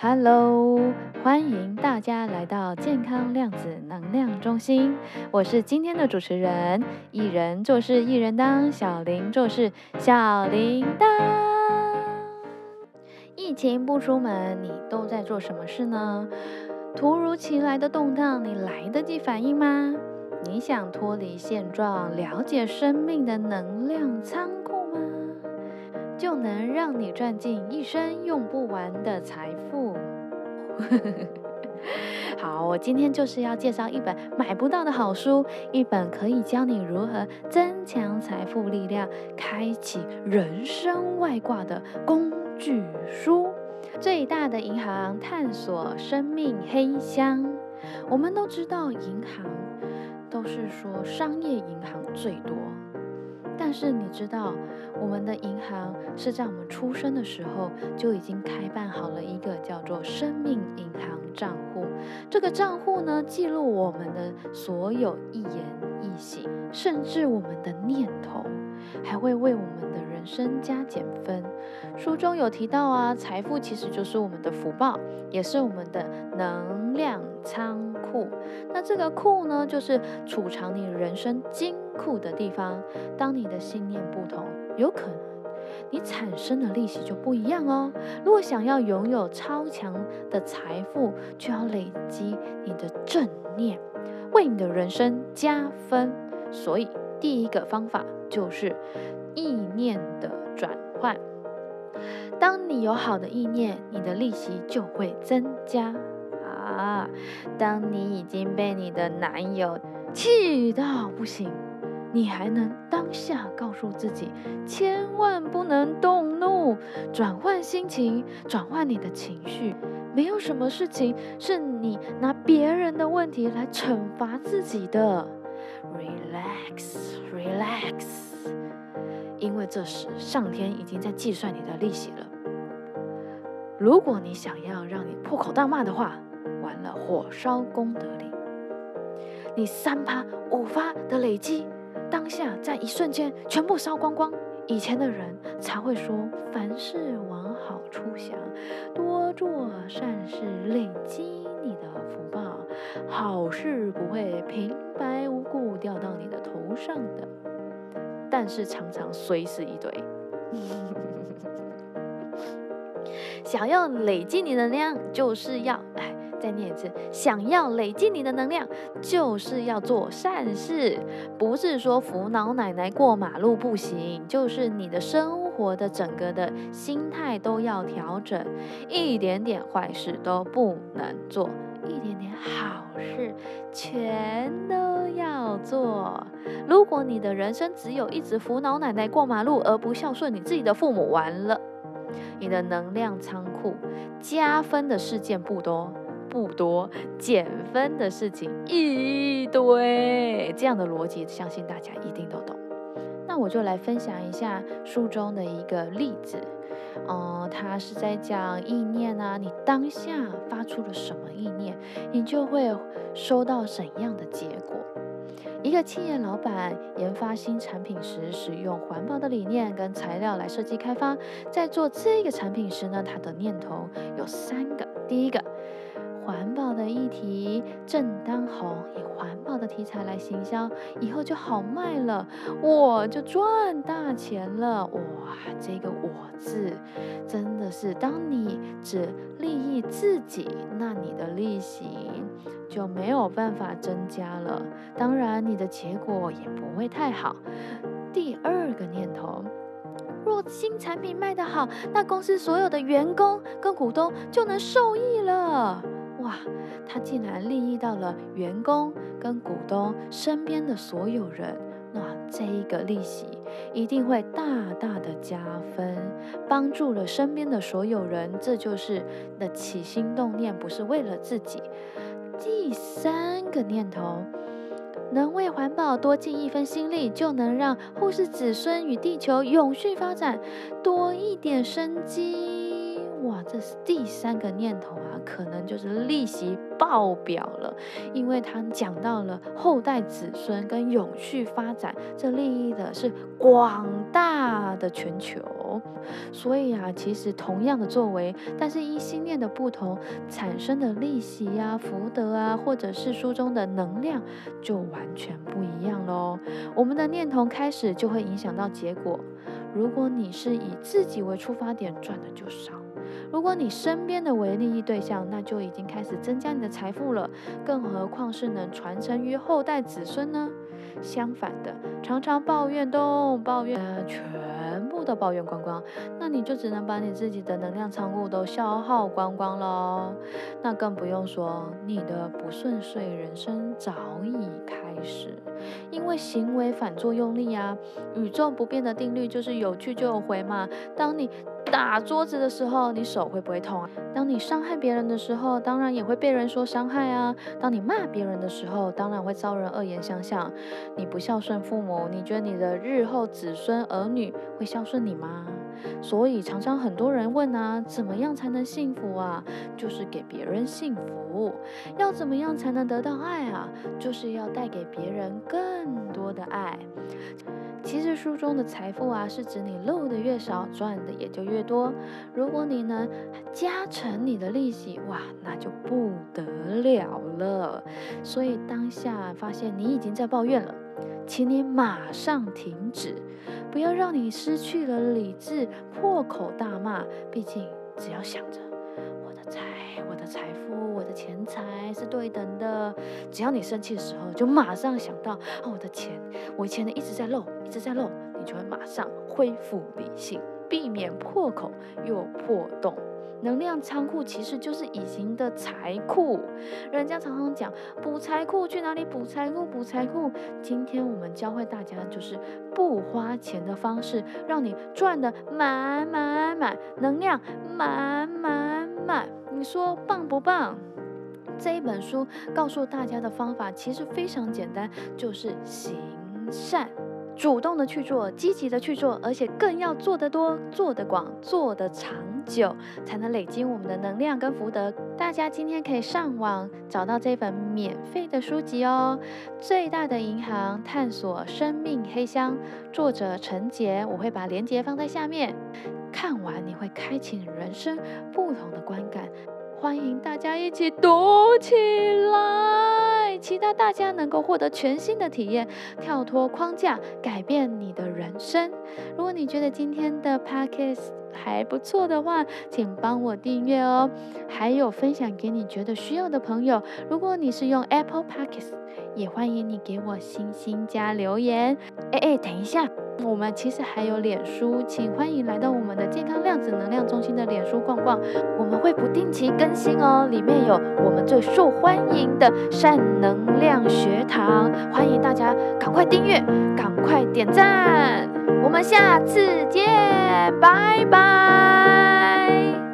Hello，欢迎大家来到健康量子能量中心。我是今天的主持人，一人做事一人当，小林做事小铃铛。疫情不出门，你都在做什么事呢？突如其来的动荡，你来得及反应吗？你想脱离现状，了解生命的能量仓？就能让你赚进一生用不完的财富。好，我今天就是要介绍一本买不到的好书，一本可以教你如何增强财富力量、开启人生外挂的工具书。最大的银行探索生命黑箱。我们都知道，银行都是说商业银行最多。但是你知道，我们的银行是在我们出生的时候就已经开办好了一个叫做生命银行账户。这个账户呢，记录我们的所有一言一行，甚至我们的念头，还会为我们的人生加减分。书中有提到啊，财富其实就是我们的福报，也是我们的能量仓库。那这个库呢，就是储藏你人生金库的地方。当你的信念不同，有可能你产生的利息就不一样哦。如果想要拥有超强的财富，就要累积你的正念，为你的人生加分。所以第一个方法就是意念的转换。当你有好的意念，你的利息就会增加啊。当你已经被你的男友气到不行，你还能当下告诉自己，千万不能动怒，转换心情，转换你的情绪。没有什么事情是你拿别人的问题来惩罚自己的。Relax, relax. 因为这时上天已经在计算你的利息了。如果你想要让你破口大骂的话，完了，火烧功德林。你三发五发的累积，当下在一瞬间全部烧光光。以前的人才会说，凡事往好处想，多做善事，累积你的福报，好事不会平白无故掉到你的头上的。但是常常随死一堆。想要累积你的能量，就是要哎，再念一次。想要累积你的能量，就是要做善事。不是说扶老奶奶过马路不行，就是你的生活的整个的心态都要调整，一点点坏事都不能做，一点点好事全都要做。如果你的人生只有一直扶老奶奶过马路，而不孝顺你自己的父母，完了，你的能量仓库加分的事件不多不多，减分的事情一堆。这样的逻辑，相信大家一定都懂。那我就来分享一下书中的一个例子。嗯，他是在讲意念啊，你当下发出了什么意念，你就会收到怎样的结果。一个企业老板研发新产品时，使用环保的理念跟材料来设计开发。在做这个产品时呢，他的念头有三个：第一个，环保的议题正当红，以环保的题材来行销，以后就好卖了，我就赚大钱了。哇，这个“我”字真的是，当你只利益自己，那你的利息就没有办法增加了，当然你的结果也不会太好。第二个念头，若新产品卖得好，那公司所有的员工跟股东就能受益了。哇，他竟然利益到了员工跟股东身边的所有人，那这一个利息一定会大大的加分，帮助了身边的所有人。这就是的起心动念，不是为了自己。第三个念头，能为环保多尽一分心力，就能让后世子孙与地球永续发展多一点生机。哇，这是第三个念头啊，可能就是利息爆表了，因为他讲到了后代子孙跟永续发展，这利益的是广大的全球。所以啊，其实同样的作为，但是依心念的不同，产生的利息啊、福德啊，或者是书中的能量，就完全不一样喽。我们的念头开始就会影响到结果。如果你是以自己为出发点，赚的就少；如果你身边的为利益对象，那就已经开始增加你的财富了。更何况是能传承于后代子孙呢？相反的，常常抱怨东抱怨全部。都抱怨光光，那你就只能把你自己的能量仓库都消耗光光了。那更不用说你的不顺遂人生早已开始，因为行为反作用力啊，宇宙不变的定律就是有去就有回嘛。当你打桌子的时候，你手会不会痛啊？当你伤害别人的时候，当然也会被人说伤害啊。当你骂别人的时候，当然会遭人恶言相向。你不孝顺父母，你觉得你的日后子孙儿女会孝顺你吗？所以常常很多人问啊，怎么样才能幸福啊？就是给别人幸福。要怎么样才能得到爱啊？就是要带给别人更多的爱。其实书中的财富啊，是指你漏的越少，赚的也就越多。如果你能加成你的利息，哇，那就不得了了。所以当下发现你已经在抱怨了，请你马上停止，不要让你失去了理智，破口大骂。毕竟只要想着我的财，我的财富，我的钱财是对等的。只要你生气的时候，就马上想到啊，我的钱，我以前的一直在漏。一直在漏，你就会马上恢复理性，避免破口又破洞。能量仓库其实就是隐形的财库，人家常常讲补财库，去哪里补财库？补财库。今天我们教会大家就是不花钱的方式，让你赚的满满满，能量满满满。你说棒不棒？这一本书告诉大家的方法其实非常简单，就是行善。主动的去做，积极的去做，而且更要做得多、做得广、做得长久，才能累积我们的能量跟福德。大家今天可以上网找到这本免费的书籍哦，《最大的银行：探索生命黑箱》，作者陈杰，我会把链接放在下面。看完你会开启人生不同的观感，欢迎大家一起读起来。期待大家能够获得全新的体验，跳脱框架，改变你的人生。如果你觉得今天的 podcast 还不错的话，请帮我订阅哦，还有分享给你觉得需要的朋友。如果你是用 Apple Podcast，也欢迎你给我星星加留言。哎哎，等一下。我们其实还有脸书，请欢迎来到我们的健康量子能量中心的脸书逛逛，我们会不定期更新哦。里面有我们最受欢迎的善能量学堂，欢迎大家赶快订阅，赶快点赞。我们下次见，拜拜。